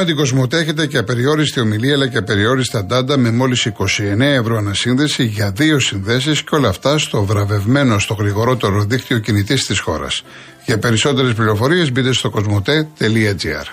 με την Κοσμοτέ έχετε και απεριόριστη ομιλία αλλά και απεριόριστα ντάντα με μόλις 29 ευρώ ανασύνδεση για δύο συνδέσεις και όλα αυτά στο βραβευμένο στο γρηγορότερο δίκτυο κινητής της χώρας. Για περισσότερες πληροφορίες μπείτε στο κοσμοτέ.gr.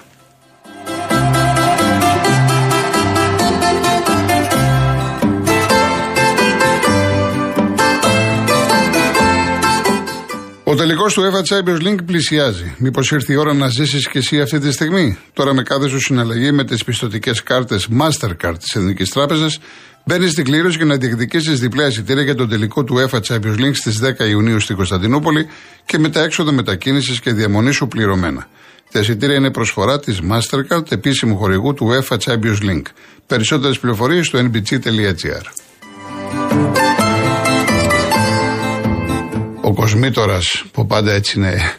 Ο τελικός του EVA Champions League πλησιάζει. Μήπως ήρθε η ώρα να ζήσεις και εσύ αυτή τη στιγμή; Τώρα με κάθε σου συναλλαγή με τις πιστοτικές κάρτες Mastercard της Εθνικής Τράπεζας, μπαίνεις στην κλήρωση για να διεκδικήσεις διπλά εισιτήρια για τον τελικό του EVA Champions League στις 10 Ιουνίου στην Κωνσταντινούπολη και με τα έξοδα μετακίνησης και διαμονή σου πληρωμένα. Τα εισιτήρια είναι προσφορά της Mastercard, επίσημου χορηγού του EFA Champions League. Περισσότερες πληροφορίες στο nbg.gr. Ο Κοσμήτορας, που πάντα έτσι είναι,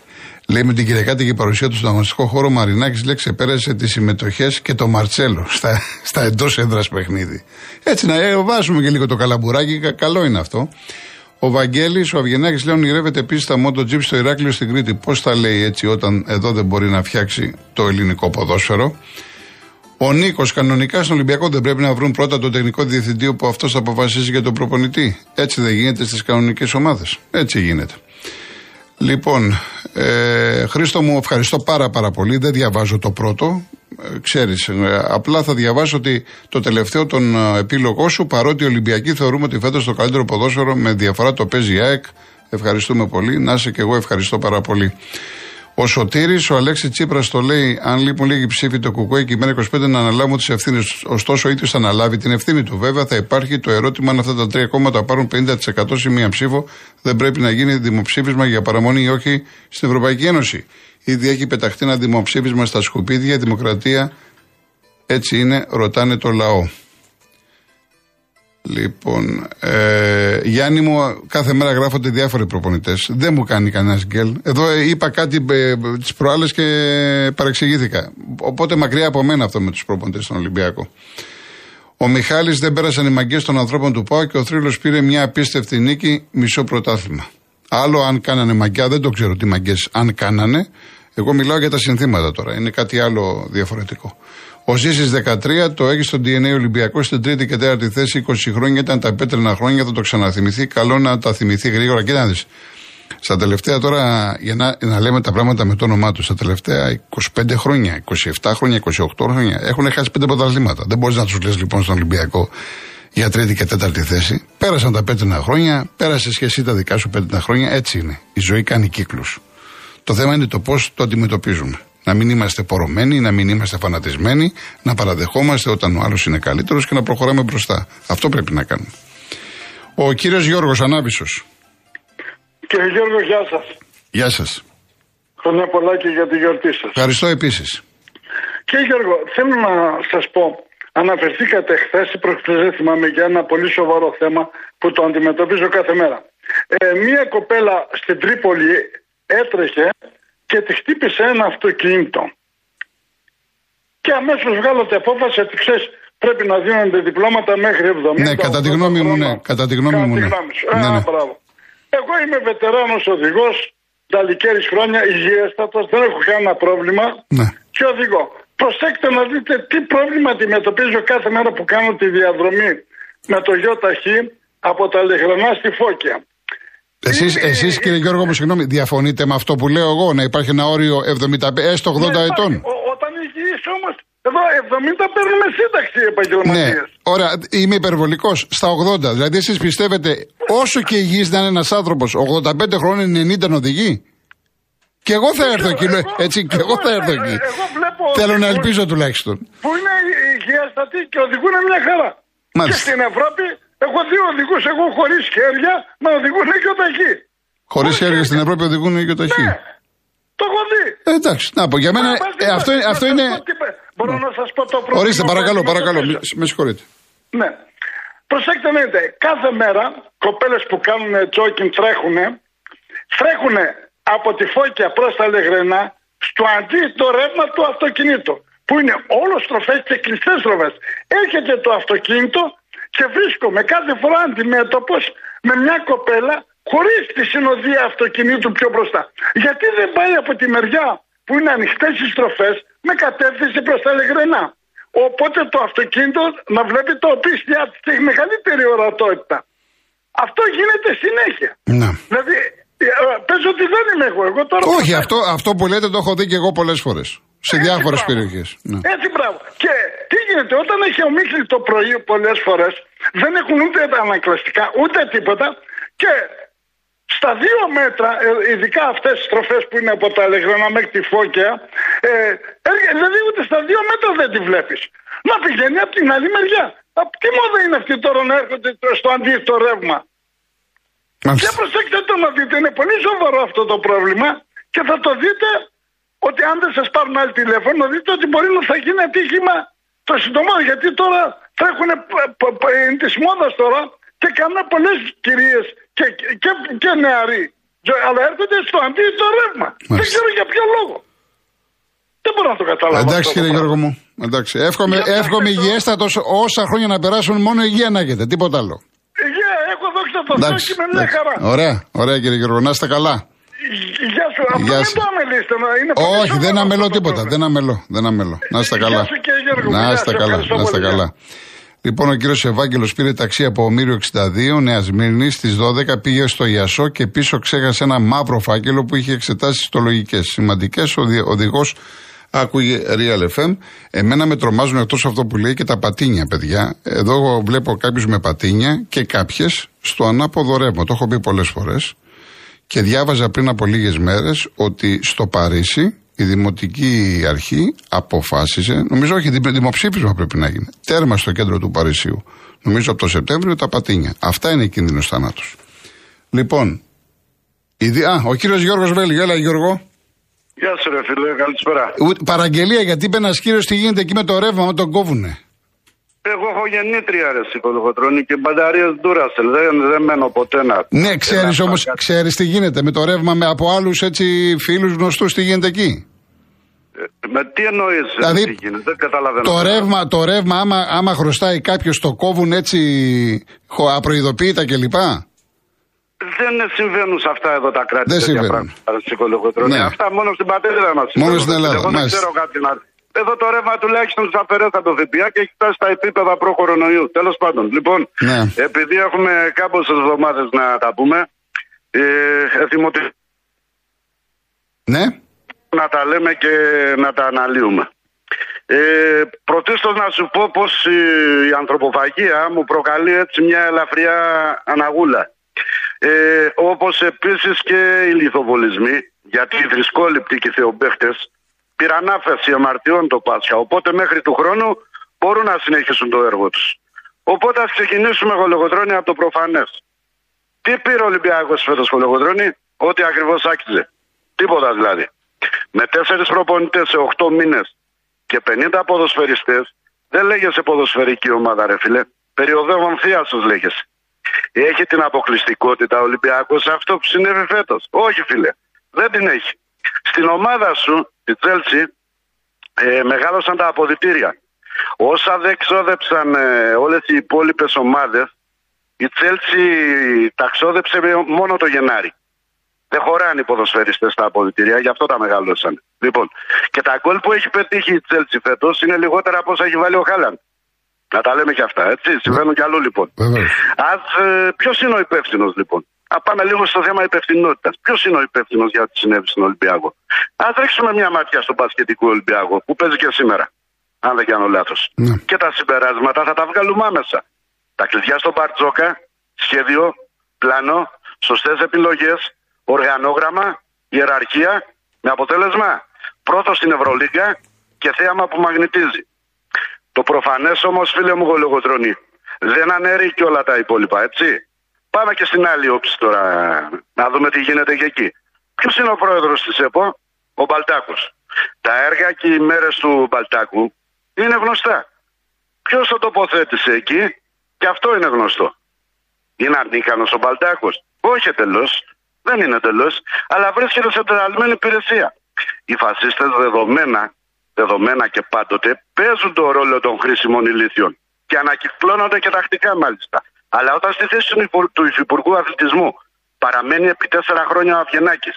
λέει με την Κυριακάτικη παρουσία του στον αγωνιστικό χώρο Μαρινάκης, λέει ξεπέρασε τις συμμετοχές και το Μαρτσέλο στα, στα εντός έδρας παιχνίδι. Έτσι να ε, βάζουμε και λίγο το καλαμπουράκι, καλό είναι αυτό. Ο Βαγγέλης, ο Αυγενάκης λέει ονειρεύεται επίσης τα MotoGP στο Ηράκλειο στην Κρήτη. Πώς τα λέει έτσι όταν εδώ δεν μπορεί να φτιάξει το ελληνικό ποδόσφαιρο. Ο Νίκος, κανονικά στον Ολυμπιακό δεν πρέπει να βρουν πρώτα τον τεχνικό διευθυντή που αυτός αποφασίζει για τον προπονητή. Έτσι δεν γίνεται στις κανονικές ομάδες. Έτσι γίνεται. Λοιπόν, ε, Χρήστο μου, ευχαριστώ πάρα πάρα πολύ. Δεν διαβάζω το πρώτο. Ε, ξέρεις, ε, απλά θα διαβάσω ότι το τελευταίο τον ε, επίλογό σου, παρότι οι Ολυμπιακοί θεωρούμε ότι φέτος το καλύτερο ποδόσφαιρο με διαφορά το παίζει η ΑΕΚ. Ευχαριστούμε πολύ. Να είσαι και εγώ ευχαριστώ πάρα πολύ. Ο Σωτήρης, ο Αλέξης Τσίπρας το λέει: Αν λείπουν λίγοι ψήφοι το Κουκουέ και η Μέρα 25 να αναλάβουν τις ευθύνες. Ωστόσο, ο ίδιο θα αναλάβει την ευθύνη του. Βέβαια, θα υπάρχει το ερώτημα αν αυτά τα τρία κόμματα πάρουν 50% σε μία ψήφο. Δεν πρέπει να γίνει δημοψήφισμα για παραμονή ή όχι στην Ευρωπαϊκή Ένωση. Ήδη έχει πεταχτεί ένα δημοψήφισμα στα σκουπίδια. Η δημοκρατία έτσι είναι, ρωτάνε το λαό. Λοιπόν, ε, Γιάννη μου, κάθε μέρα γράφονται διάφοροι προπονητές. Δεν μου κάνει κανένας γκέλ. Εδώ είπα κάτι ε, τις προάλλες και παρεξηγήθηκα. Οπότε μακριά από μένα αυτό με τους προπονητές στον Ολυμπιακό. Ο Μιχάλης δεν πέρασαν οι μαγκές των ανθρώπων του ΠΑΟ και ο Θρύλος πήρε μια απίστευτη νίκη, μισό πρωτάθλημα. Άλλο αν κάνανε μαγκιά, δεν το ξέρω τι μαγκές αν κάνανε. Εγώ μιλάω για τα συνθήματα τώρα. Είναι κάτι άλλο διαφορετικό. Ο Ζήσης 13 το έχει στο DNA Ολυμπιακός στην τρίτη και τέταρτη θέση. 20 χρόνια ήταν τα πέτρινα χρόνια, θα το ξαναθυμηθεί. Καλό να τα θυμηθεί γρήγορα. Κοίτα Στα τελευταία τώρα, για να, να λέμε τα πράγματα με το όνομά τους, στα τελευταία 25 χρόνια, 27 χρόνια, 28 χρόνια έχουν χάσει πέντε πρωταθλήματα. Δεν μπορείς να τους λες λοιπόν στον Ολυμπιακό για τρίτη και τέταρτη θέση. Πέρασαν τα πέτρινα χρόνια, πέρασε και εσύ τα δικά σου πέτρινα χρόνια. Έτσι είναι. Η ζωή κάνει κύκλους. Το θέμα είναι το πώς το αντιμετωπίζουμε. Να μην είμαστε πορωμένοι, να μην είμαστε φανατισμένοι, να παραδεχόμαστε όταν ο άλλος είναι καλύτερος και να προχωράμε μπροστά. Αυτό πρέπει να κάνουμε. Ο κύριος Γιώργος Ανάβησος. Κύριε Γιώργο, γεια σας. Γεια σας. Χρόνια πολλά και για τη γιορτή σας. Ευχαριστώ επίσης. Κύριε Γιώργο, θέλω να σας πω, αναφερθήκατε χθες ή προχθές, δεν θυμάμαι, για ένα πολύ σοβαρό θέμα που το αντιμετωπίζω κάθε μέρα. Ε, μία κοπέλα στην Τρίπολη έτρεχε και τη χτύπησε ένα αυτοκίνητο. Και αμέσως βγάλατε απόφαση ότι ξέρεις, πρέπει να δίνονται διπλώματα μέχρι 70. Ναι, κατά τη γνώμη μου, ναι. Κατά τη γνώμη μου, ναι. ναι, ναι. Εγώ είμαι βετεράνος οδηγός, ταλικέρι χρόνια, υγιέστατος, δεν έχω κανένα πρόβλημα ναι. και οδηγώ. Προσέξτε να δείτε τι πρόβλημα αντιμετωπίζω κάθε μέρα που κάνω τη διαδρομή με το γιο ταχύ από τα Λεγρανά στη Φώκια. Εσείς, εσείς κύριε Γιώργο μου συγγνώμη, διαφωνείτε με αυτό που λέω εγώ, να υπάρχει ένα όριο 70, έστω 80 ναι, ετών. όταν υγιείς όμως, εδώ 70 παίρνουμε σύνταξη επαγγελματίες. Ναι, ωραία, είμαι υπερβολικός στα 80. Δηλαδή εσείς πιστεύετε όσο και υγιής να είναι ένας άνθρωπος, 85 χρόνια 90 να οδηγεί; Και εγώ θα έρθω εκεί, έτσι, και εγώ θα έρθω εκεί. Θέλω να ελπίζω τουλάχιστον. Που είναι υγιέστατοι και οδηγούν μια χαρά. Μάλιστα. Και στην Ευρώπη Έχω δύο οδηγούς εγώ χωρίς χέρια να οδηγούν και ταχύ. Χωρίς χέρια στην Ευρώπη οδηγούν και ταχύ. Ναι. Το έχω δει. Ε, εντάξει, να πω για μένα. Ε, αυτό, αυτό είναι. Μπορώ να σας πω το πρώτο. Ορίστε, παρακαλώ, παρακαλώ. Με συγχωρείτε. Ναι. Προσέξτε να δείτε, κάθε μέρα κοπέλες που κάνουν τζόκινγκ τρέχουν, τρέχουν από τη φώκια προς τα λεγρενά στο αντίθετο ρεύμα του αυτοκινήτου. Που είναι όλο στροφές και κλειστές στροφές. Έρχεται το αυτοκίνητο και βρίσκομαι κάθε φορά αντιμέτωπος με μια κοπέλα χωρίς τη συνοδεία αυτοκινήτου πιο μπροστά. Γιατί δεν πάει από τη μεριά που είναι ανοιχτές οι στροφές, με κατεύθυνση προς τα Λεγρενά. Οπότε το αυτοκίνητο να βλέπει το οπίστια τη έχει μεγαλύτερη ορατότητα. Αυτό γίνεται συνέχεια. Ναι. Δηλαδή, ε, πες ότι δεν είμαι εγώ. εγώ τώρα Όχι, αυτό, αυτό που λέτε το έχω δει και εγώ πολλές φορές. Σε διάφορες περιοχές. Ναι. Έτσι μπράβο. Και τι γίνεται, όταν έχει ομίχλη το πρωί πολλές φορές, δεν έχουν ούτε τα ανακλαστικά ούτε τίποτα και στα δύο μέτρα, ε, ειδικά αυτές τις στροφές που είναι από τα Αλεγρανά μέχρι τη Φώκια, ε, δηλαδή ούτε στα δύο μέτρα δεν τη βλέπεις. Να πηγαίνει από την άλλη μεριά. Από τι μόδα είναι αυτή τώρα να έρχονται στο αντίθετο ρεύμα; Και προσέξτε το να δείτε, είναι πολύ σοβαρό αυτό το πρόβλημα και θα το δείτε ότι αν δεν σας πάρουν άλλη τηλέφωνο, δείτε ότι μπορεί να θα γίνει ατύχημα το συντομότερο. Γιατί τώρα τρέχουν είναι της μόδας τώρα και κάνουν πολλές κυρίες και, και, και νεαροί. Αλλά έρχονται στο αντίθετο ρεύμα. Δεν ξέρω για ποιο λόγο. Δεν μπορώ να το καταλάβω. Εντάξει κύριε Γιώργο μου. Εντάξει. Εύχομαι, εύχομαι υγιέστατος όσα χρόνια να περάσουν μόνο υγεία να έχετε. Τίποτα άλλο. Υγεία, έχω δόξα τω Θεώ και με μια χαρά. Ωραία, ωραία κύριε Γιώργο. Να είστε καλά. Γεια σου. Αυτό Γεια δεν το αμελήστε. Είναι Όχι, δεν αμελώ τίποτα. Δεν αμελώ. Δεν αμελώ. Να είστε καλά. Να είστε καλά. Να είστε καλά. Λοιπόν, ο κύριος Ευάγγελος πήρε ταξί από Ομήριο 62, Νέας Σμύρνη, στις 12 πήγε στο Ιασό και πίσω ξέχασε ένα μαύρο φάκελο που είχε εξετάσει ιστολογικέ. Σημαντικές, ο οδηγός άκουγε Real FM. Εμένα με τρομάζουν εκτός αυτό που λέει και τα πατίνια, παιδιά. Εδώ βλέπω κάποιους με πατίνια και κάποιες στο ανάποδο ρεύμα. Το έχω πει πολλές φορές. Και διάβαζα πριν από λίγες μέρες ότι στο Παρίσι η Δημοτική Αρχή αποφάσισε, νομίζω όχι, δημοψήφισμα πρέπει να γίνει. Τέρμα στο κέντρο του Παρισίου. Νομίζω από το Σεπτέμβριο τα πατίνια. Αυτά είναι κίνδυνος θανάτου. Λοιπόν, η, α, ο κύριος Γιώργος Βέλη, έλα Γιώργο. Γεια σα, ρε φίλε, καλησπέρα. Παραγγελία, γιατί είπε ένα κύριο τι γίνεται εκεί με το ρεύμα, με τον κόβουνε. Εγώ έχω γεννήτρια ρε σηκωλοχοτρόνη και μπαταρίε Duracell. Δεν, δεν μένω ποτέ να. Ναι, ξέρεις όμω, ξέρεις τι γίνεται με το ρεύμα με από άλλους φίλους γνωστούς, τι γίνεται εκεί; Ε, με τι εννοείς, δηλαδή, τι γίνεται, δεν καταλαβαίνω. Το ρεύμα, το ρεύμα άμα, άμα χρωστάει κάποιος, το κόβουν έτσι απροειδοποίητα κλπ; Δεν συμβαίνουν σε αυτά εδώ τα κράτη. Δεν συμβαίνουν. Ναι. Αυτά μόνο στην πατέρα μας. Μόνο στην Ελλάδα. Εγώ δεν ξέρω κάτι να εδώ το ρεύμα τουλάχιστον του αφαιρέθηκαν το ΦΠΑ και έχει φτάσει στα επίπεδα προ-κορονοϊού. Τέλος πάντων, λοιπόν, ναι. επειδή έχουμε κάμποσες εβδομάδες να τα πούμε, ε, Ναι. Να τα λέμε και να τα αναλύουμε. Ε, πρωτίστως να σου πω πως η, ανθρωποφαγία μου προκαλεί έτσι μια ελαφριά αναγούλα. Ε, όπως επίσης και οι λιθοβολισμοί, γιατί οι θρησκόληπτοι και οι θεομπαίχτες πήραν άφεση αμαρτιών το Πάσχα. Οπότε μέχρι του χρόνου μπορούν να συνεχίσουν το έργο τους. Οπότε ας ξεκινήσουμε Χολογοτρόνη από το προφανές. Τι πήρε ο Ολυμπιακό φέτος Χολογοτρόνη, ό,τι ακριβώς άξιζε. Τίποτα δηλαδή. Με τέσσερις προπονητές σε 8 μήνες και 50 ποδοσφαιριστές, δεν λέγεσαι ποδοσφαιρική ομάδα, ρε φίλε. Περιοδεύον θεία λέγεσαι. Έχει την αποκλειστικότητα ο Ολυμπιακό αυτό που συνέβη φέτος. Όχι, φίλε. Δεν την έχει. Στην ομάδα σου στη Τσέλσι ε, μεγάλωσαν τα αποδητήρια. Όσα δεν ξόδεψαν ε, όλες οι υπόλοιπες ομάδες, η Τσέλσι τα ξόδεψε μόνο το Γενάρη. Δεν χωράνε οι ποδοσφαιριστές στα αποδητήρια, γι' αυτό τα μεγαλώσαν. Λοιπόν, και τα γκολ που έχει πετύχει η Τσέλσι φέτος είναι λιγότερα από όσα έχει βάλει ο Χάλαν. Να τα λέμε και αυτά, έτσι. Συμβαίνουν κι αλλού λοιπόν. Ας, ε, ποιος είναι ο υπεύθυνος λοιπόν; Α πάμε λίγο στο θέμα υπευθυνότητας. Ποιος είναι ο υπεύθυνος για ό,τι συνέβη στην Ολυμπιακό; Α ρίξουμε μια ματιά στο πασχετικό Ολυμπιακό που παίζει και σήμερα. Αν δεν κάνω λάθος. Ναι. Και τα συμπεράσματα θα τα βγάλουμε άμεσα. Τα κλειδιά στον Μπαρτζόκα, σχέδιο, πλάνο, σωστές επιλογές, οργανόγραμμα, ιεραρχία, με αποτέλεσμα πρώτο στην Ευρωλίγκα και θέαμα που μαγνητίζει. Το προφανές όμως, φίλε μου, γολογοτρονή, δεν ανέρει και όλα τα υπόλοιπα, έτσι. Πάμε και στην άλλη όψη τώρα, να δούμε τι γίνεται και εκεί. Ποιος είναι ο πρόεδρος της ΕΠΟ, ο Μπαλτάκος. Τα έργα και οι μέρες του Μπαλτάκου είναι γνωστά. Ποιος το τοποθέτησε εκεί, και αυτό είναι γνωστό. Είναι ανίκανος ο Μπαλτάκος. Όχι εντελώς. Δεν είναι εντελώς. Αλλά βρίσκεται σε τεραλμένη υπηρεσία. Οι φασίστες δεδομένα, δεδομένα και πάντοτε παίζουν το ρόλο των χρήσιμων ηλίθιων. Και ανακυκλώνονται και τακτικά μάλιστα. Αλλά όταν στη θέση του Υφυπουργού Αθλητισμού παραμένει επί τέσσερα χρόνια ο Αυγενάκη,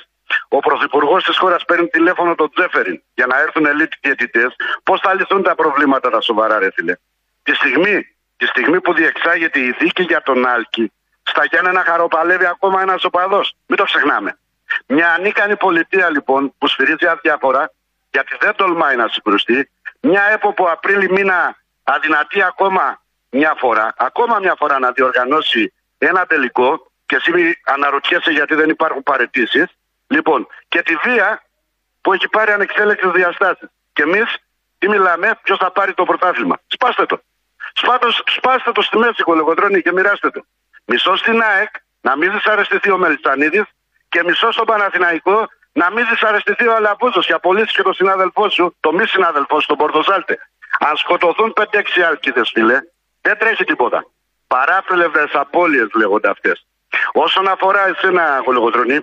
ο πρωθυπουργός της χώρας παίρνει τηλέφωνο τον Τζέφεριν για να έρθουν ελίτ διαιτητέ, πώς θα λυθούν τα προβλήματα τα σοβαρά, ρε φίλε. Τη στιγμή, τη στιγμή που διεξάγεται η δίκη για τον Άλκη, στα Γιάννενα χαροπαλεύει ακόμα ένας οπαδός. Μην το ξεχνάμε. Μια ανίκανη πολιτεία λοιπόν που σφυρίζει αδιάφορα, γιατί δεν τολμάει να συγκρουστεί, μια ΕΠΟ που Απρίλη μήνα αδυνατεί ακόμα μια φορά, ακόμα μια φορά να διοργανώσει ένα τελικό και εσύ αναρωτιέσαι γιατί δεν υπάρχουν παρετήσεις. Λοιπόν, και τη βία που έχει πάρει ανεξέλεκτες διαστάσεις. Και εμείς τι μιλάμε, ποιος θα πάρει το πρωτάθλημα. Σπάστε το. σπάστε το στη μέση, κολεγοντρόνη, και μοιράστε το. Μισό στην ΑΕΚ, να μην δυσαρεστηθεί ο Μελισανίδης και μισό στον Παναθηναϊκό να μην δυσαρεστηθεί ο Αλαμπούζο και απολύσει και τον συνάδελφό σου, το μη συνάδελφό σου, τον Πορτοσάλτε. Αν σκοτωθούν 5-6 άλκηδε, φίλε, δεν τρέχει τίποτα. Παράπλευρε απώλειες λέγονται αυτές. Όσον αφορά εσένα, Γολογοτρονή,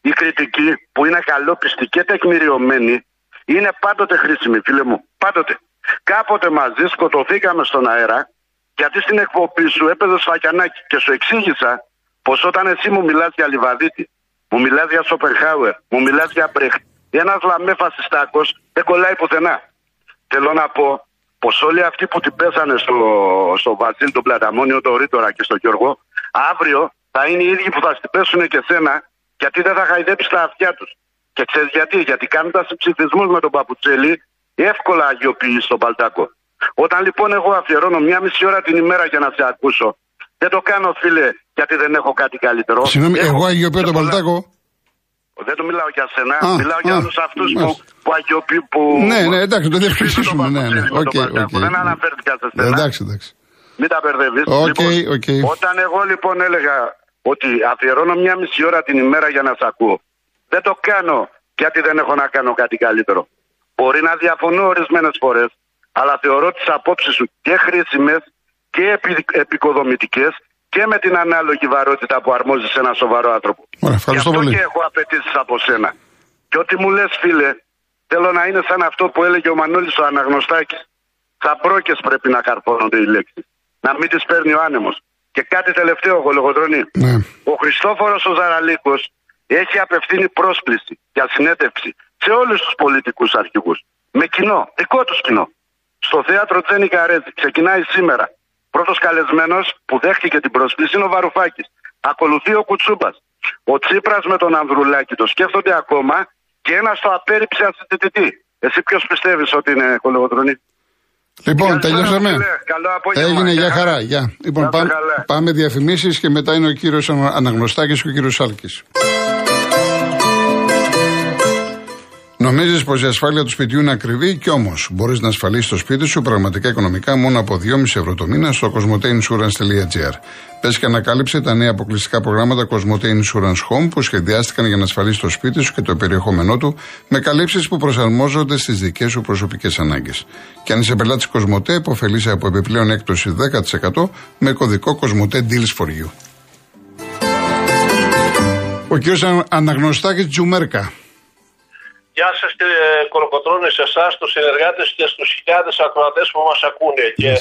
η κριτική που είναι καλόπιστη και τεκμηριωμένη είναι πάντοτε χρήσιμη, φίλε μου. Πάντοτε. Κάποτε μαζί σκοτωθήκαμε στον αέρα γιατί στην εκπομπή σου έπαιζε σφακιανάκι και σου εξήγησα πως όταν εσύ μου μιλάς για Λιβαδίτη, μου μιλάς για Σοπερχάουερ, μου μιλάς για Μπρέχτ, ένας λαμέ φασιστάκο δεν κολλάει πουθενά. Θέλω να πω πως όλοι αυτοί που την πέσανε στο, στο Βασίλ, τον Πλαταμόνιο, τον Ρήτορα και στον Γιώργο, αύριο θα είναι οι ίδιοι που θα στην πέσουν και σένα, γιατί δεν θα χαϊδέψει τα αυτιά τους. Και ξέρεις γιατί, γιατί κάνοντας ψηφισμούς με τον Παπουτσέλη, εύκολα αγιοποιείς τον Παλτάκο. Όταν λοιπόν εγώ αφιερώνω μια μισή ώρα την ημέρα για να σε ακούσω, δεν το κάνω φίλε γιατί δεν έχω κάτι καλύτερο. Συγγνώμη, εγώ αγιοποιώ τον Παλτάκο. Δεν το μιλάω για σένα, α, μιλάω για όλους αυτούς που, που αγιοποιούν. Που... Ναι, ναι, εντάξει, το διευκρινίσουμε. Ναι, ναι. Okay, okay. Δεν αναφέρθηκα σε σένα. Εντάξει, εντάξει. Μην τα μπερδεύεις. Okay, λοιπόν, okay. Όταν εγώ λοιπόν έλεγα ότι αφιερώνω μια μισή ώρα την ημέρα για να σε ακούω, δεν το κάνω γιατί δεν έχω να κάνω κάτι καλύτερο. Μπορεί να διαφωνώ ορισμένες φορές, αλλά θεωρώ τις απόψεις σου και χρήσιμες και επικοδομητικές και με την ανάλογη βαρότητα που αρμόζει σε ένα σοβαρό άνθρωπο. Ωραία, ευχαριστώ πολύ. Και έχω απαιτήσεις από σένα. Και ό,τι μου λες, φίλε, θέλω να είναι σαν αυτό που έλεγε ο Μανώλης ο Αναγνωστάκης. Θαμπρόκε πρέπει να καρπώνονται οι λέξεις. Να μην τις παίρνει ο άνεμος. Και κάτι τελευταίο, Γολογοτρονή. Ναι. Ο Χριστόφορος ο Ζαραλίκος έχει απευθύνει πρόσκληση για συνέντευξη σε όλους τους πολιτικούς αρχηγούς. Με κοινό, δικό τους κοινό. Στο θέατρο Τζένι Καρέτζη. Ξεκινάει σήμερα. Πρώτος καλεσμένος που δέχτηκε την πρόσκληση είναι ο Βαρουφάκης. Ακολουθεί ο Κουτσούπα. Ο Τσίπρας με τον Ανδρουλάκη το σκέφτονται ακόμα και ένα το απέρριψε ασυντητητή. Εσύ ποιος πιστεύεις ότι είναι κολεγοτρονή. Λοιπόν, τελειώσαμε. Καλό απόγευμα. Έγινε, για χαρά. Γεια. Λοιπόν, πάμε, πάμε διαφημίσεις και μετά είναι ο κύριος Αναγνωστάκης και ο κύριος Σάλκης. Νομίζεις πως η ασφάλεια του σπιτιού είναι ακριβή; Και όμως μπορείς να ασφαλίσεις το σπίτι σου πραγματικά οικονομικά μόνο από 2,5 ευρώ το μήνα στο cosmoteinsurance.gr. Πες και ανακάλυψε τα νέα αποκλειστικά προγράμματα Cosmote Insurance Home που σχεδιάστηκαν για να ασφαλίσεις το σπίτι σου και το περιεχόμενό του με καλύψεις που προσαρμόζονται στις δικές σου προσωπικές ανάγκες. Και αν είσαι πελάτης Cosmote, υποφελείσαι από επιπλέον έκπτωση 10% με κωδικό Cosmote Deals for You. Ο κ. Αναγνωστάκης Τζουμέρκα. Γεια σας κύριε Κολοκοτρώνη, σε εσάς, του συνεργάτες και στους χιλιάδες ακροατές που μας ακούνε. Και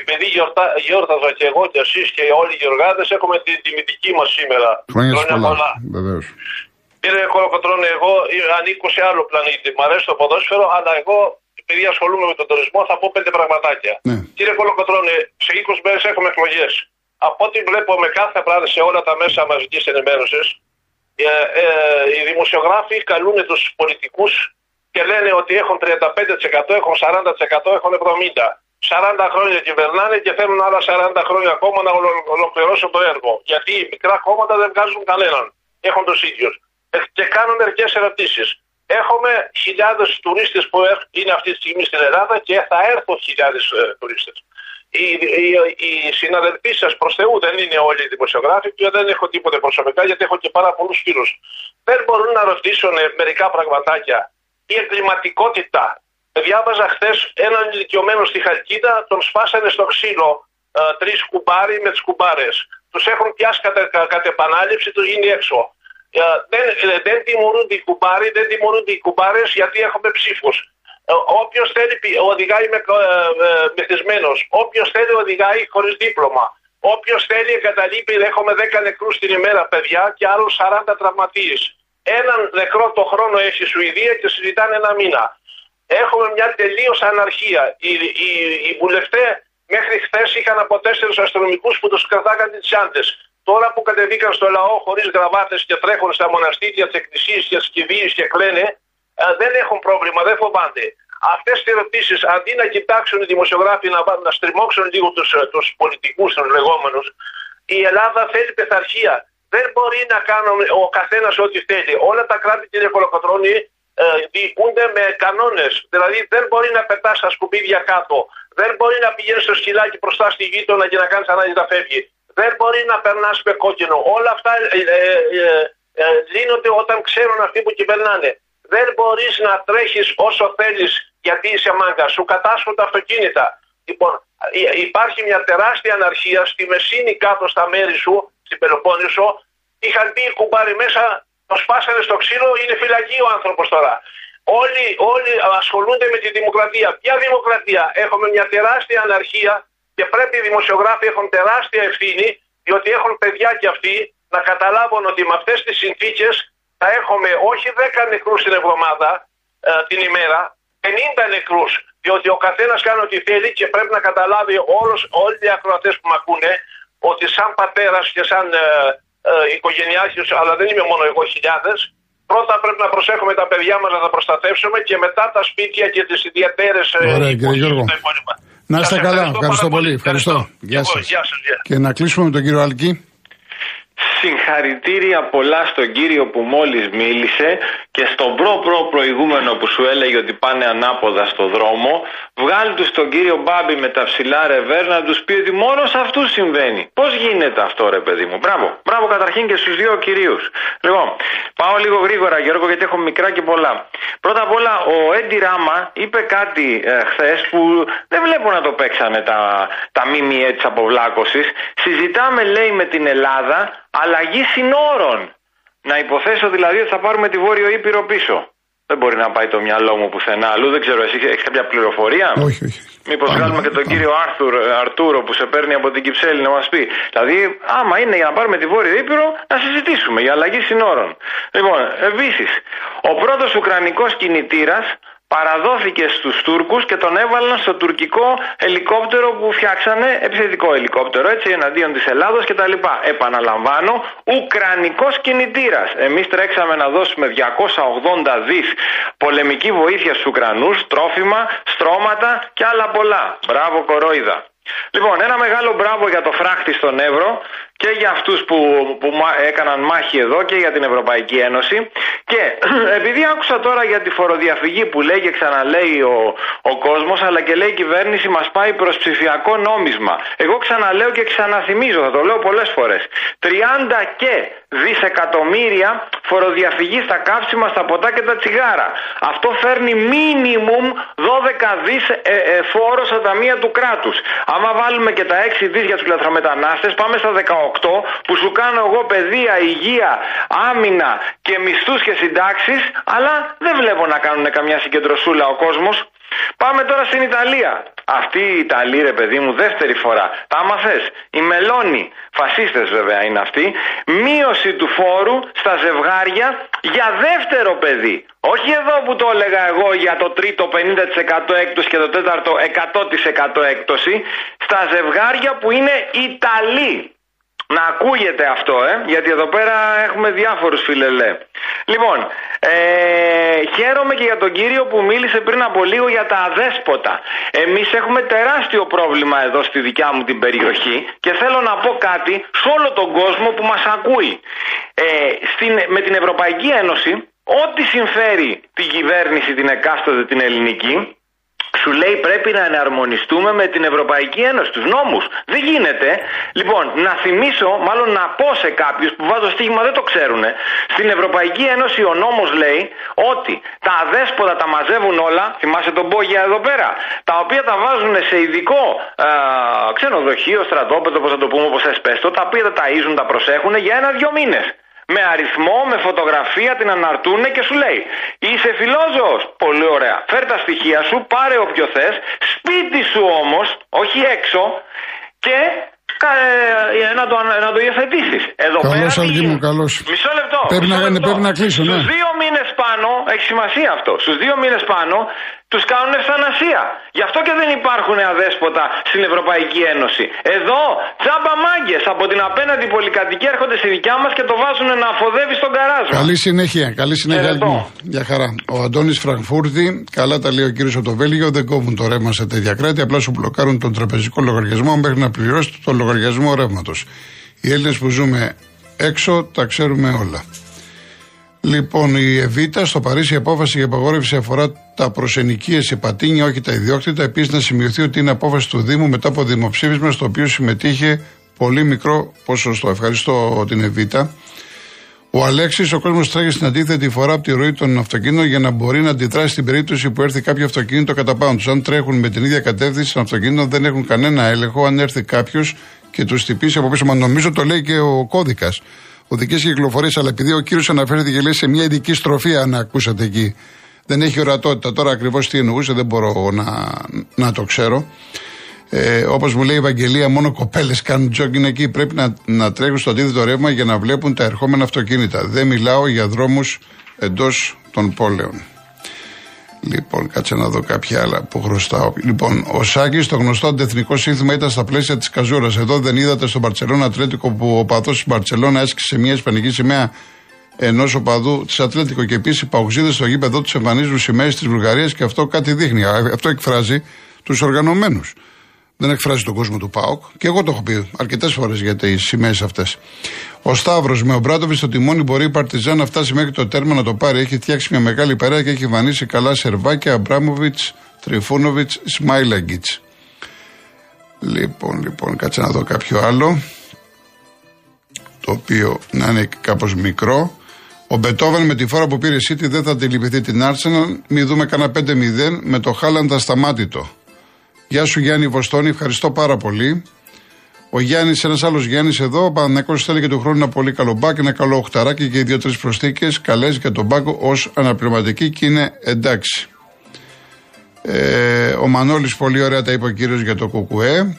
επειδή γιορτά, γιόρταζα και εγώ και εσείς και όλοι οι γιοργάτε, έχουμε την τιμητική μας σήμερα. Χρόνια πολλά. Βεβαίως. Κύριε Κολοκοτρώνη, εγώ ανήκω σε άλλο πλανήτη. Μ' αρέσει το ποδόσφαιρο, αλλά εγώ επειδή ασχολούμαι με τον τουρισμό θα πω πέντε πραγματάκια. Ναι. Κύριε Κολοκοτρώνη, σε 20 μέρες έχουμε εκλογές. Από ό,τι βλέπω με κάθε βράδυ σε όλα τα μέσα μαζικής ενημέρωσης, ε, ε, οι δημοσιογράφοι καλούν τους πολιτικούς και λένε ότι έχουν 35%, έχουν 40%, έχουν 70%. 40 χρόνια κυβερνάνε και θέλουν άλλα 40 χρόνια ακόμα να ολοκληρώσουν το έργο. Γιατί οι μικρά κόμματα δεν βγάζουν κανέναν. Έχουν τους ίδιους. Ε, και κάνουν μερικές ερωτήσεις. Έχουμε χιλιάδες τουρίστες που είναι αυτή τη στιγμή στην Ελλάδα και θα έρθουν χιλιάδες τουρίστες οι, οι, οι συναδελφοί σας προς Θεού δεν είναι όλοι οι δημοσιογράφοι και δεν έχω τίποτε προσωπικά γιατί έχω και πάρα πολλούς φίλους. Δεν μπορούν να ρωτήσουν μερικά πραγματάκια. Η εγκληματικότητα. Διάβαζα χθες έναν ηλικιωμένο στη Χαλκίδα, τον σπάσανε στο ξύλο ε, τρεις κουμπάρι με τις κουμπάρες. Τους έχουν πιάσει κατ' κατε επανάληψη, τους γίνει έξω. Ε, δεν, ε, δεν τιμωρούνται οι κουμπάροι, δεν τιμωρούνται οι κουμπάρες γιατί έχουμε ψήφους. Ε, Όποιος θέλει οδηγάει με, ε, ε, μεθυσμένος. Όποιος θέλει οδηγάει χωρίς δίπλωμα. Όποιος θέλει εγκαταλείπει, έχουμε 10 νεκρούς την ημέρα, παιδιά, και άλλους 40 τραυματίες. έναν νεκρό το χρόνο έχει η Σουηδία και συζητάνε ένα μήνα. Έχουμε μια τελείως αναρχία. Οι, οι, οι βουλευτές μέχρι χθες είχαν από τέσσερου αστυνομικούς που τους κρατάγαν τις τσάντες. Τώρα που κατεβήκαν στο λαό χωρίς γραβάτες και τρέχουν στα μοναστήρια της εκκλησίας και τι και κλαίνε, ε, δεν έχουν πρόβλημα, δεν φοβάνται. Αυτές τι ερωτήσεις, αντί να κοιτάξουν οι δημοσιογράφοι να, να στριμώξουν λίγο τους τους ε, πολιτικούς, τους λεγόμενους, η Ελλάδα θέλει πειθαρχία. Δεν μπορεί να κάνει ο καθένας ό,τι θέλει. Όλα τα κράτη, κύριε Κολοκοτρόνη, ε, διοικούνται με κανόνες. Δηλαδή δεν μπορεί να πετάς τα σκουπίδια κάτω. Δεν μπορεί να πηγαίνεις στο σκυλάκι μπροστά στη γείτονα και να κάνεις ανάγκη να φεύγει. Δεν μπορεί να περνάς με κόκκινο. Όλα αυτά ε, ε, λύνονται όταν ξέρουν αυτοί που κυβερνάνε. Δεν μπορείς να τρέχεις όσο θέλεις γιατί είσαι μάγκας. Σου κατάσχουν τα αυτοκίνητα. Λοιπόν, υπάρχει μια τεράστια αναρχία στη Μεσίνη κάτω στα μέρη σου, στην Πελοπόννησο. Είχαν μπει οι κουμπάροι μέσα, το σπάσανε στο ξύλο, είναι φυλακή ο άνθρωπος τώρα. Όλοι, όλοι ασχολούνται με τη δημοκρατία. Ποια δημοκρατία; Έχουμε μια τεράστια αναρχία και πρέπει οι δημοσιογράφοι έχουν τεράστια ευθύνη, διότι έχουν παιδιά κι αυτοί να καταλάβουν ότι με αυτές τις συνθήκες θα έχουμε όχι 10 νεκρούς την εβδομάδα, ε, την ημέρα, 50 νεκρούς. Διότι ο καθένας κάνει ό,τι θέλει και πρέπει να καταλάβει όλος, όλοι οι ακροατές που με ακούνε ότι σαν πατέρας και σαν ε, ε, αλλά δεν είμαι μόνο εγώ χιλιάδες, πρώτα πρέπει να προσέχουμε τα παιδιά μας να τα προστατεύσουμε και μετά τα σπίτια και τις ιδιαίτερες. Ε, Ωραία, κύριε Γιώργο. Να είστε καλά. Ευχαριστώ, πολύ. Ευχαριστώ. Γεια σας. Και να κλείσουμε με τον κύριο Αλκή. Συγχαρητήρια πολλά στον κύριο που μόλις μίλησε και στον προ προ προηγούμενο που σου έλεγε ότι πάνε ανάποδα στο δρόμο. Βγάλει τους τον κύριο Μπάμπη με τα ψηλά ρεβέρ να τους πει ότι μόνος σε αυτού συμβαίνει. Πώς γίνεται αυτό, ρε παιδί μου; Μπράβο. Μπράβο καταρχήν και στους δύο κυρίους. Λοιπόν, πάω λίγο γρήγορα, Γιώργο, γιατί έχω μικρά και πολλά. Πρώτα απ' όλα, ο Έντι Ράμα είπε κάτι ε, χθες που δεν βλέπω να το παίξανε τα, τα ΜΜΕ τη αποβλάκωση. Συζητάμε, λέει, με την Ελλάδα αλλαγή συνόρων. Να υποθέσω δηλαδή ότι θα πάρουμε τη Βόρειο Ήπειρο πίσω. Δεν μπορεί να πάει το μυαλό μου πουθενά αλλού. Δεν ξέρω, εσύ έχεις κάποια πληροφορία; Όχι, όχι. Μήπως βγάλουμε και τον κύριο Άρθουρ, Αρτούρο που σε παίρνει από την Κυψέλη να μας πει. Δηλαδή, άμα είναι για να πάρουμε τη Βόρεια Ήπειρο, να συζητήσουμε για αλλαγή συνόρων. Λοιπόν, επίσης, ο πρώτος Ουκρανικός κινητήρας παραδόθηκε στους Τούρκους και τον έβαλαν στο τουρκικό ελικόπτερο που φτιάξανε, επιθετικό ελικόπτερο έτσι εναντίον της Ελλάδος και τα λοιπά. Επαναλαμβάνω, Ουκρανικός κινητήρας. Εμείς τρέξαμε να δώσουμε 280 δις πολεμική βοήθεια στους Ουκρανούς, τρόφιμα, στρώματα και άλλα πολλά. Μπράβο κορόιδα. Λοιπόν, ένα μεγάλο μπράβο για το φράχτη στον Εύρο και για αυτούς που, που έκαναν μάχη εδώ και για την Ευρωπαϊκή Ένωση και επειδή άκουσα τώρα για τη φοροδιαφυγή που λέει και ξαναλέει ο, ο κόσμος αλλά και λέει η κυβέρνηση μας πάει προς ψηφιακό νόμισμα εγώ ξαναλέω και ξαναθυμίζω θα το λέω πολλές φορές 30 και δισεκατομμύρια φοροδιαφυγή στα καύσιμα, στα ποτά και τα τσιγάρα. Αυτό φέρνει μίνιμουμ 12 δις ε, ε, φόρο στα ταμεία του κράτους. Άμα βάλουμε και τα 6 δις για τους λαθρομετανάστες πάμε στα 18 που σου κάνω εγώ παιδεία, υγεία, άμυνα και μισθούς και συντάξεις αλλά δεν βλέπω να κάνουν καμιά συγκεντρωσούλα ο κόσμος. Πάμε τώρα στην Ιταλία. Αυτή η Ιταλία, ρε παιδί μου, δεύτερη φορά. Τα άμαθες. Οι Μελώνοι, φασίστες βέβαια είναι αυτοί, μείωση του φόρου στα ζευγάρια για δεύτερο παιδί. Όχι εδώ που το έλεγα εγώ για το τρίτο 50% έκπτωση και το τέταρτο 100% έκπτωση, στα ζευγάρια που είναι Ιταλοί. Να ακούγεται αυτό, ε, γιατί εδώ πέρα έχουμε διάφορους φιλελέ. Λοιπόν, ε, χαίρομαι και για τον κύριο που μίλησε πριν από λίγο για τα αδέσποτα. Εμείς έχουμε τεράστιο πρόβλημα εδώ στη δικιά μου την περιοχή και θέλω να πω κάτι σε όλο τον κόσμο που μας ακούει. Ε, στην, με την Ευρωπαϊκή Ένωση, ό,τι συμφέρει την κυβέρνηση την εκάστοτε την ελληνική, σου λέει πρέπει να εναρμονιστούμε με την Ευρωπαϊκή Ένωση, τους νόμους. Δεν γίνεται. Λοιπόν, να θυμίσω, μάλλον να πω σε κάποιους που βάζω στίγμα δεν το ξέρουν. Στην Ευρωπαϊκή Ένωση ο νόμος λέει ότι τα αδέσποτα τα μαζεύουν όλα, θυμάσαι τον Πόγια εδώ πέρα, τα οποία τα βάζουν σε ειδικό α, ξενοδοχείο, στρατόπεδο, όπω θα το πούμε, όπως εσπέστο, τα οποία τα ταΐζουν, τα προσέχουν για ένα-δυο μήνες με αριθμό, με φωτογραφία, την αναρτούνε και σου λέει Είσαι φιλόζωος, πολύ ωραία. Φέρ τα στοιχεία σου, πάρε όποιο θες, σπίτι σου όμως, όχι έξω και ε, να το, να το υιοθετήσεις. Εδώ καλώς, πέρα. Μου, καλώς. Μισό λεπτό. Πρέπει να, μισό πρέπει να κλείσω, ναι. Στου δύο μήνες πάνω, έχει σημασία αυτό. Στους δύο μήνες πάνω τους κάνουν ευθανασία. Γι' αυτό και δεν υπάρχουν αδέσποτα στην Ευρωπαϊκή Ένωση. Εδώ τσάμπα μάγκες από την απέναντι πολυκατοικία έρχονται στη δικιά μας και το βάζουν να αφοδεύει στον καράζ. μας. Καλή συνέχεια. Καλή συνέχεια. Χαιρετώ. Για χαρά. Ο Αντώνης Φραγκφούρτη, καλά τα λέει ο κύριος από το Βέλγιο, δεν κόβουν το ρεύμα σε τέτοια κράτη, απλά σου μπλοκάρουν τον τραπεζικό λογαριασμό μέχρι να πληρώσει τον λογαριασμό ρεύματος. Οι Έλληνες που ζούμε έξω τα ξέρουμε όλα. Λοιπόν, η Εβίτα στο Παρίσι η απόφαση για απαγόρευση αφορά τα προσενικίες σε πατίνια, όχι τα ιδιόκτητα. Επίσης, να σημειωθεί ότι είναι απόφαση του Δήμου μετά από δημοψήφισμα στο οποίο συμμετείχε πολύ μικρό ποσοστό. Ευχαριστώ την Εβίτα. Ο Αλέξης, ο κόσμος τρέχει στην αντίθετη φορά από τη ροή των αυτοκίνητων για να μπορεί να αντιδράσει στην περίπτωση που έρθει κάποιο αυτοκίνητο κατά πάνω του. Αν τρέχουν με την ίδια κατεύθυνση των αυτοκίνητων, δεν έχουν κανένα έλεγχο. Αν έρθει κάποιος και τους χτυπήσει από πίσω, μα νομίζω το λέει και ο κώδικας οδική κυκλοφορία. Αλλά επειδή ο κύριος αναφέρθηκε και λέει σε μια ειδική στροφή, αν ακούσατε εκεί, δεν έχει ορατότητα. Τώρα ακριβώς τι εννοούσε, δεν μπορώ να, να το ξέρω. Ε, Όπως μου λέει η Ευαγγελία, μόνο κοπέλες κάνουν τζόγκινγκ εκεί. Πρέπει να, να τρέχουν στο αντίθετο ρεύμα για να βλέπουν τα ερχόμενα αυτοκίνητα. Δεν μιλάω για δρόμους εντός των πόλεων. Λοιπόν, κάτσε να δω κάποια άλλα που χρωστάω. Λοιπόν, ο Σάκης, το γνωστό αντεθνικό σύνθημα ήταν στα πλαίσια της Καζούρας. Εδώ δεν είδατε στο Μπαρσελόνα Ατλέτικο που ο παδό της Μπαρσελόνα έσκησε μια ισπανική σημαία ενός οπαδού της Ατλέτικο και επίσης οι παουξίδε στο γήπεδο τους εμφανίζουν σημαίες της Βουλγαρίας και αυτό κάτι δείχνει. Αυτό εκφράζει τους οργανωμένους. Δεν εκφράζει τον κόσμο του ΠΑΟΚ. Και εγώ το έχω πει αρκετές φορές για τις σημαίες αυτές. Ο Σταύρος με ο Μπράτοβι στο τιμόνι μπορεί η Παρτιζά να φτάσει μέχρι το τέρμα να το πάρει. Έχει φτιάξει μια μεγάλη παρέα και έχει βανίσει καλά σερβάκια Αμπράμοβιτς, Τριφούνοβιτς, Σμάιλαγκιτ. Λοιπόν, λοιπόν, κάτσε να δω κάποιο άλλο. Το οποίο να είναι κάπως μικρό. Ο Μπετόβεν με τη φορά που πήρε City δεν θα τη λυπηθεί την Arsenal. Μην δούμε κανένα 5-0 με το Χάλαντ ασταμάτητο. Γεια σου Γιάννη Βοστόνη, ευχαριστώ πάρα πολύ. Ο Γιάννης, ένας άλλος Γιάννης εδώ, ο Παναγιώ θέλει και του χρόνου ένα πολύ καλό μπακ, ένα καλό οχταράκι και δύο-τρει προσθήκες καλές για τον μπάκο ως αναπληρωματική και είναι εντάξει. Ε, ο Μανώλης, πολύ ωραία τα είπε ο κύριος για το Κουκουέ.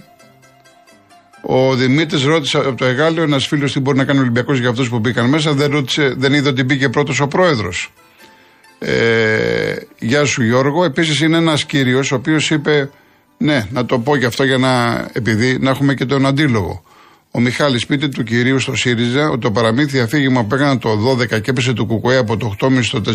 Ο Δημήτρης ρώτησε από το Εγάλιο, ένας φίλος τι μπορεί να κάνει ο Ολυμπιακός για αυτούς που μπήκαν μέσα. Δεν, ρώτησε, δεν είδε ότι μπήκε πρώτος ο πρόεδρος. Ε, γεια σου Γιώργο. Επίσης είναι ένας κύριος ο οποίος είπε ναι, να το πω και αυτό για να, επειδή, να έχουμε και τον αντίλογο. Ο Μιχάλης πείτε του κυρίου στο ΣΥΡΙΖΑ ότι το παραμύθι αφήγημα που έκαναν το 12 και έπεσε το κουκουέ από το 8,5 στο 4,5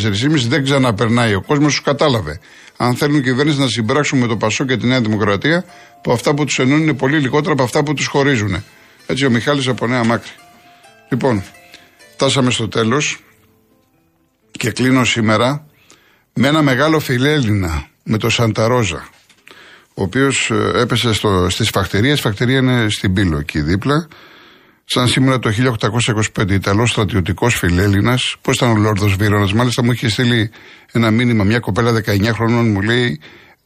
δεν ξαναπερνάει. Ο κόσμος του κατάλαβε. Αν θέλουν κυβέρνηση να συμπράξουν με το Πασό και τη Νέα Δημοκρατία, που αυτά που τους ενώνουν είναι πολύ λιγότερα από αυτά που τους χωρίζουν. Έτσι ο Μιχάλης από Νέα Μάκρη. Λοιπόν, φτάσαμε στο τέλος και κλείνω σήμερα με ένα μεγάλο φιλέλληνα με το Σανταρόζα ο οποίος ε, έπεσε στο, στις φακτηρίες, η φακτηρία είναι στην Πύλο εκεί δίπλα. Σαν σήμερα το 1825 Ιταλός στρατιωτικός φιλέλληνας, πώς ήταν ο Λόρδος Βίρονας, μάλιστα μου είχε στείλει ένα μήνυμα, μια κοπέλα 19 χρονών μου λέει,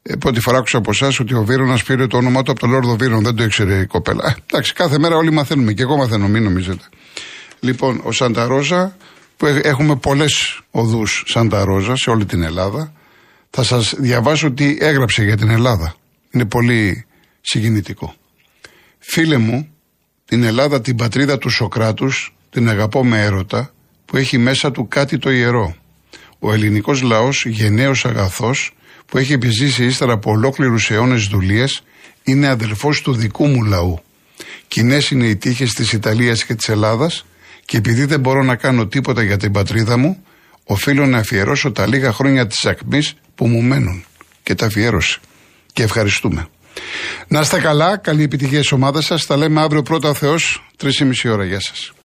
ε, πρώτη φορά άκουσα από εσάς ότι ο Βίρονας πήρε το όνομά του από τον Λόρδο Βίρον. Δεν το ήξερε η κοπέλα. Ε, εντάξει, κάθε μέρα όλοι μαθαίνουμε και εγώ μαθαίνω, μην νομίζετε. Λοιπόν, ο Σανταρόζα, που έχουμε πολλές οδούς Σανταρόζα σε όλη την Ελλάδα, θα σας διαβάσω τι έγραψε για την Ελλάδα. Είναι πολύ συγκινητικό. Φίλε μου, την Ελλάδα, την πατρίδα του Σοκράτους, την αγαπώ με έρωτα, που έχει μέσα του κάτι το ιερό. Ο ελληνικός λαός, γενναίος αγαθός, που έχει επιζήσει ύστερα από ολόκληρους αιώνες δουλειές, είναι αδελφός του δικού μου λαού. Κοινές είναι οι τύχες της Ιταλίας και της Ελλάδας και επειδή δεν μπορώ να κάνω τίποτα για την πατρίδα μου, οφείλω να αφιερώσω τα λίγα χρόνια της ακμής που μου μένουν. Και τα αφιέρωσε και ευχαριστούμε. Να είστε καλά, καλή επιτυχία στις ομάδες σας. Τα λέμε αύριο πρώτα ο Θεός, 3,5 ώρα. Γεια σας.